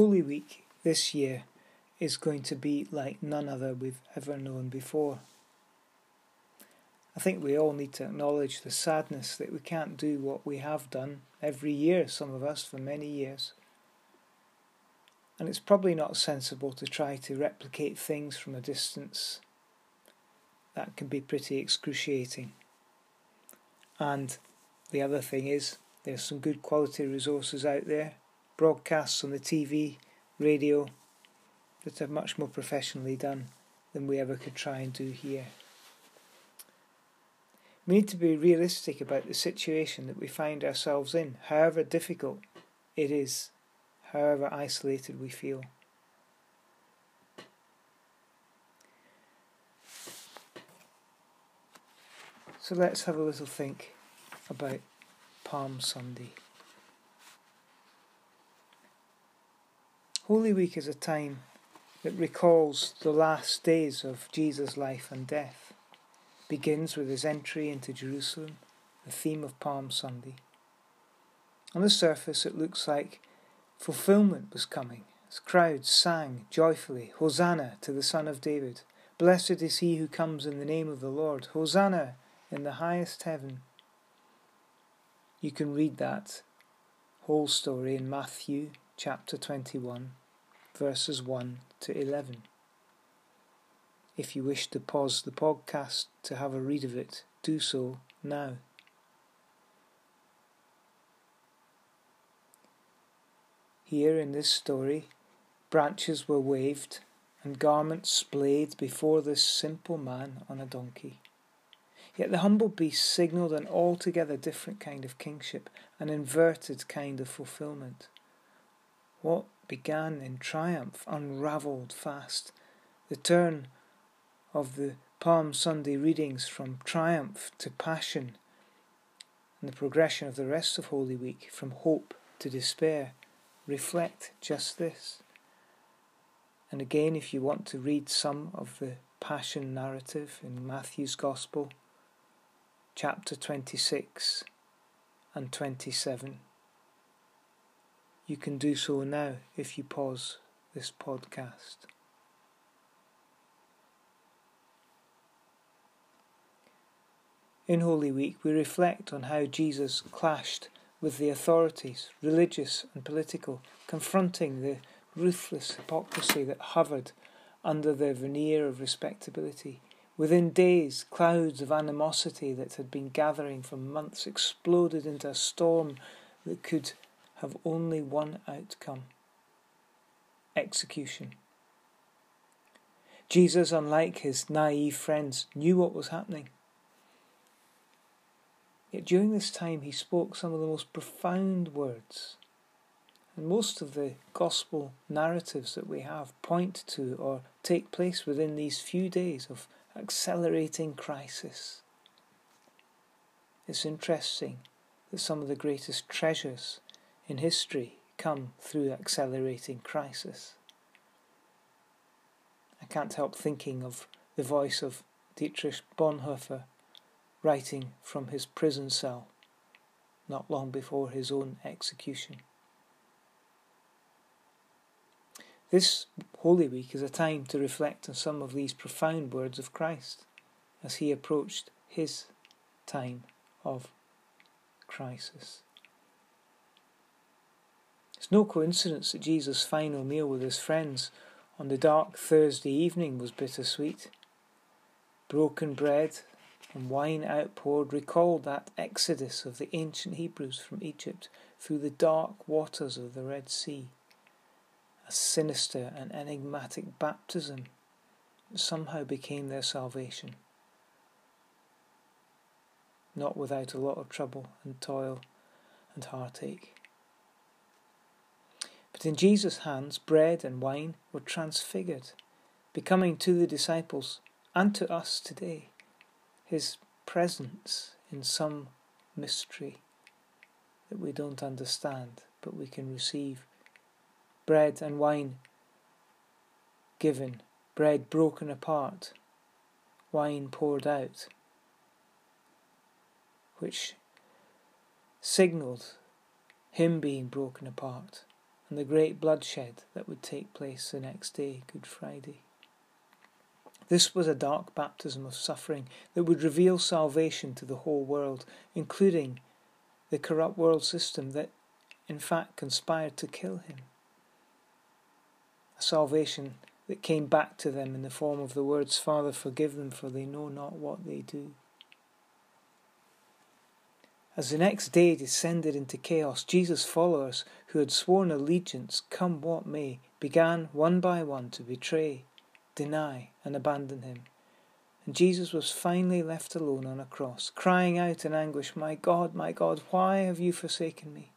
Holy Week this year is going to be like none other we've ever known before. I think we all need to acknowledge the sadness that we can't do what we have done every year, some of us, for many years. And it's probably not sensible to try to replicate things from a distance. That can be pretty excruciating. And the other thing is, there's some good quality resources out there, broadcasts on the TV, radio, that are much more professionally done than we ever could try and do here. We need to be realistic about the situation that we find ourselves in, however difficult it is, however isolated we feel. So let's have a little think about Palm Sunday. Holy Week is a time that recalls the last days of Jesus' life and death begins with his entry into Jerusalem, the theme of Palm Sunday. On the surface, it looks like fulfillment was coming, as crowds sang joyfully, Hosanna to the Son of David. Blessed is he who comes in the name of the Lord. Hosanna in the highest heaven. You can read that whole story in Matthew chapter 21, verses 1 to 11. If you wish to pause the podcast to have a read of it, do so now. Here in this story, branches were waved and garments splayed before this simple man on a donkey. Yet the humble beast signalled an altogether different kind of kingship, an inverted kind of fulfilment. What began in triumph unravelled fast. The turn of the Palm Sunday readings from triumph to passion, and the progression of the rest of Holy Week from hope to despair reflect just this. And again, if you want to read some of the Passion narrative in Matthew's Gospel, chapter 26 and 27, you can do so now if you pause this podcast. In Holy Week, we reflect on how Jesus clashed with the authorities, religious and political, confronting the ruthless hypocrisy that hovered under their veneer of respectability. Within days, clouds of animosity that had been gathering for months exploded into a storm that could have only one outcome execution. Jesus, unlike his naive friends, knew what was happening. Yet during this time he spoke some of the most profound words. And most of the gospel narratives that we have point to or take place within these few days of accelerating crisis. It's interesting that some of the greatest treasures in history come through accelerating crisis. I can't help thinking of the voice of Dietrich Bonhoeffer writing from his prison cell not long before his own execution. This Holy Week is a time to reflect on some of these profound words of Christ as he approached his time of crisis. No coincidence that Jesus' final meal with his friends on the dark Thursday evening was bittersweet. Broken bread and wine outpoured recalled that exodus of the ancient Hebrews from Egypt through the dark waters of the Red Sea. A sinister and enigmatic baptism somehow became their salvation. Not without a lot of trouble and toil and heartache. But in Jesus' hands, bread and wine were transfigured, becoming to the disciples and to us today his presence in some mystery that we don't understand, but we can receive. Bread and wine given, bread broken apart, wine poured out, which signalled him being broken apart and the great bloodshed that would take place the next day, Good Friday. This was a dark baptism of suffering that would reveal salvation to the whole world, including the corrupt world system that, in fact, conspired to kill him. A salvation that came back to them in the form of the words, Father, forgive them, for they know not what they do. As the next day descended into chaos, Jesus' followers, who had sworn allegiance, come what may, began one by one to betray deny, and abandon him. And Jesus was finally left alone on a cross, crying out in anguish, My God, my God, why have you forsaken me?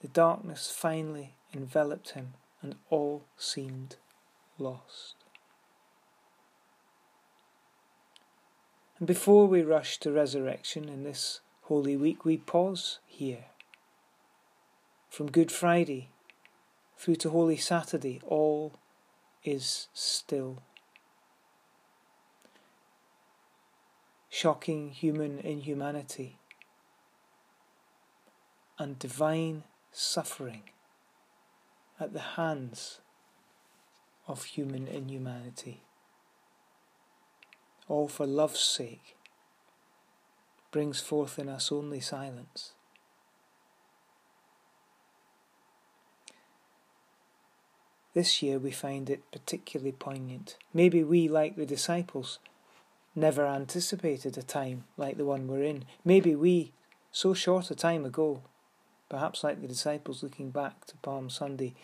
The darkness finally enveloped him, and all seemed lost. And before we rush to resurrection in this Holy Week, we pause here. From Good Friday through to Holy Saturday, all is still. Shocking human inhumanity and divine suffering at the hands of human inhumanity. All for love's sake brings forth in us only silence. This year we find it particularly poignant. Maybe we, like the disciples, never anticipated a time like the one we're in. Maybe we, so short a time ago, perhaps like the disciples looking back to Palm Sunday,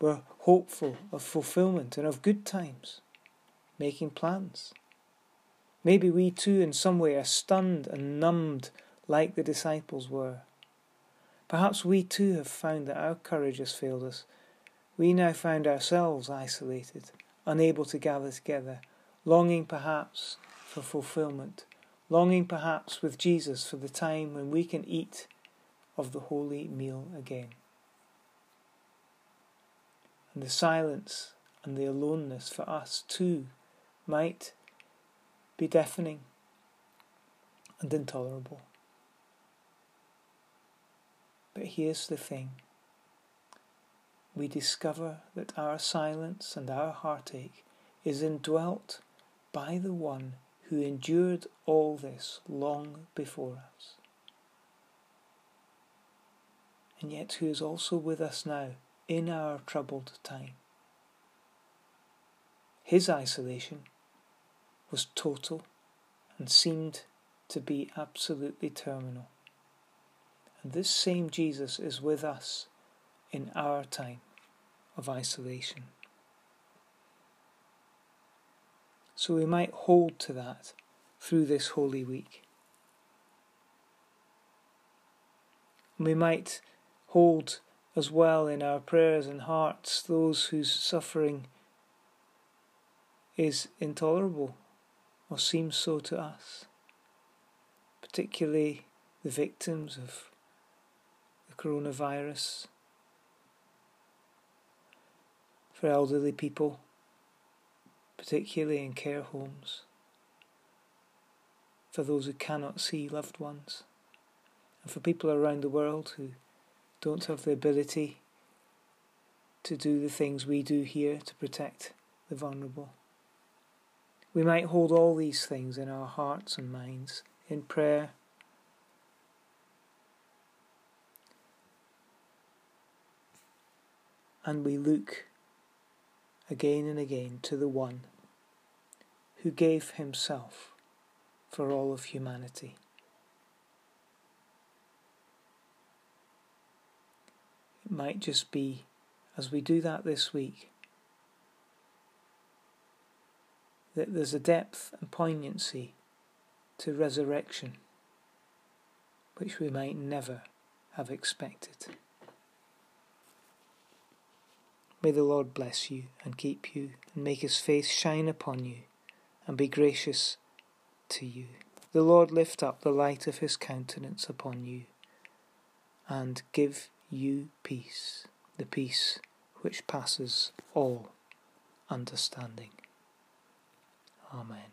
were hopeful of fulfillment and of good times, making plans. Maybe we too, in some way, are stunned and numbed like the disciples were. Perhaps we too have found that our courage has failed us we now found ourselves isolated, unable to gather together, longing perhaps for fulfillment, longing perhaps with Jesus for the time when we can eat of the holy meal again. And the silence and the aloneness for us too might be deafening and intolerable. But here's the thing we discover that our silence and our heartache is indwelt by the one who endured all this long before us, and yet who is also with us now in our troubled time. His isolation was total and seemed to be absolutely terminal. And this same Jesus is with us in our time of isolation. So we might hold to that through this Holy Week. We might hold as well in our prayers and hearts those whose suffering is intolerable or seems so to us, particularly the victims of the coronavirus for elderly people, particularly in care homes, for those who cannot see loved ones, and for people around the world who don't have the ability to do the things we do here to protect the vulnerable. We might hold all these things in our hearts and minds in prayer. And we look again and again to the one who gave himself for all of humanity. It might just be as we do that this week that there's a depth and poignancy to resurrection which we might never have expected. May the Lord bless you and keep you, and make his face shine upon you, and be gracious to you. The Lord lift up the light of his countenance upon you, and give you peace, the peace which passes all understanding. Amen.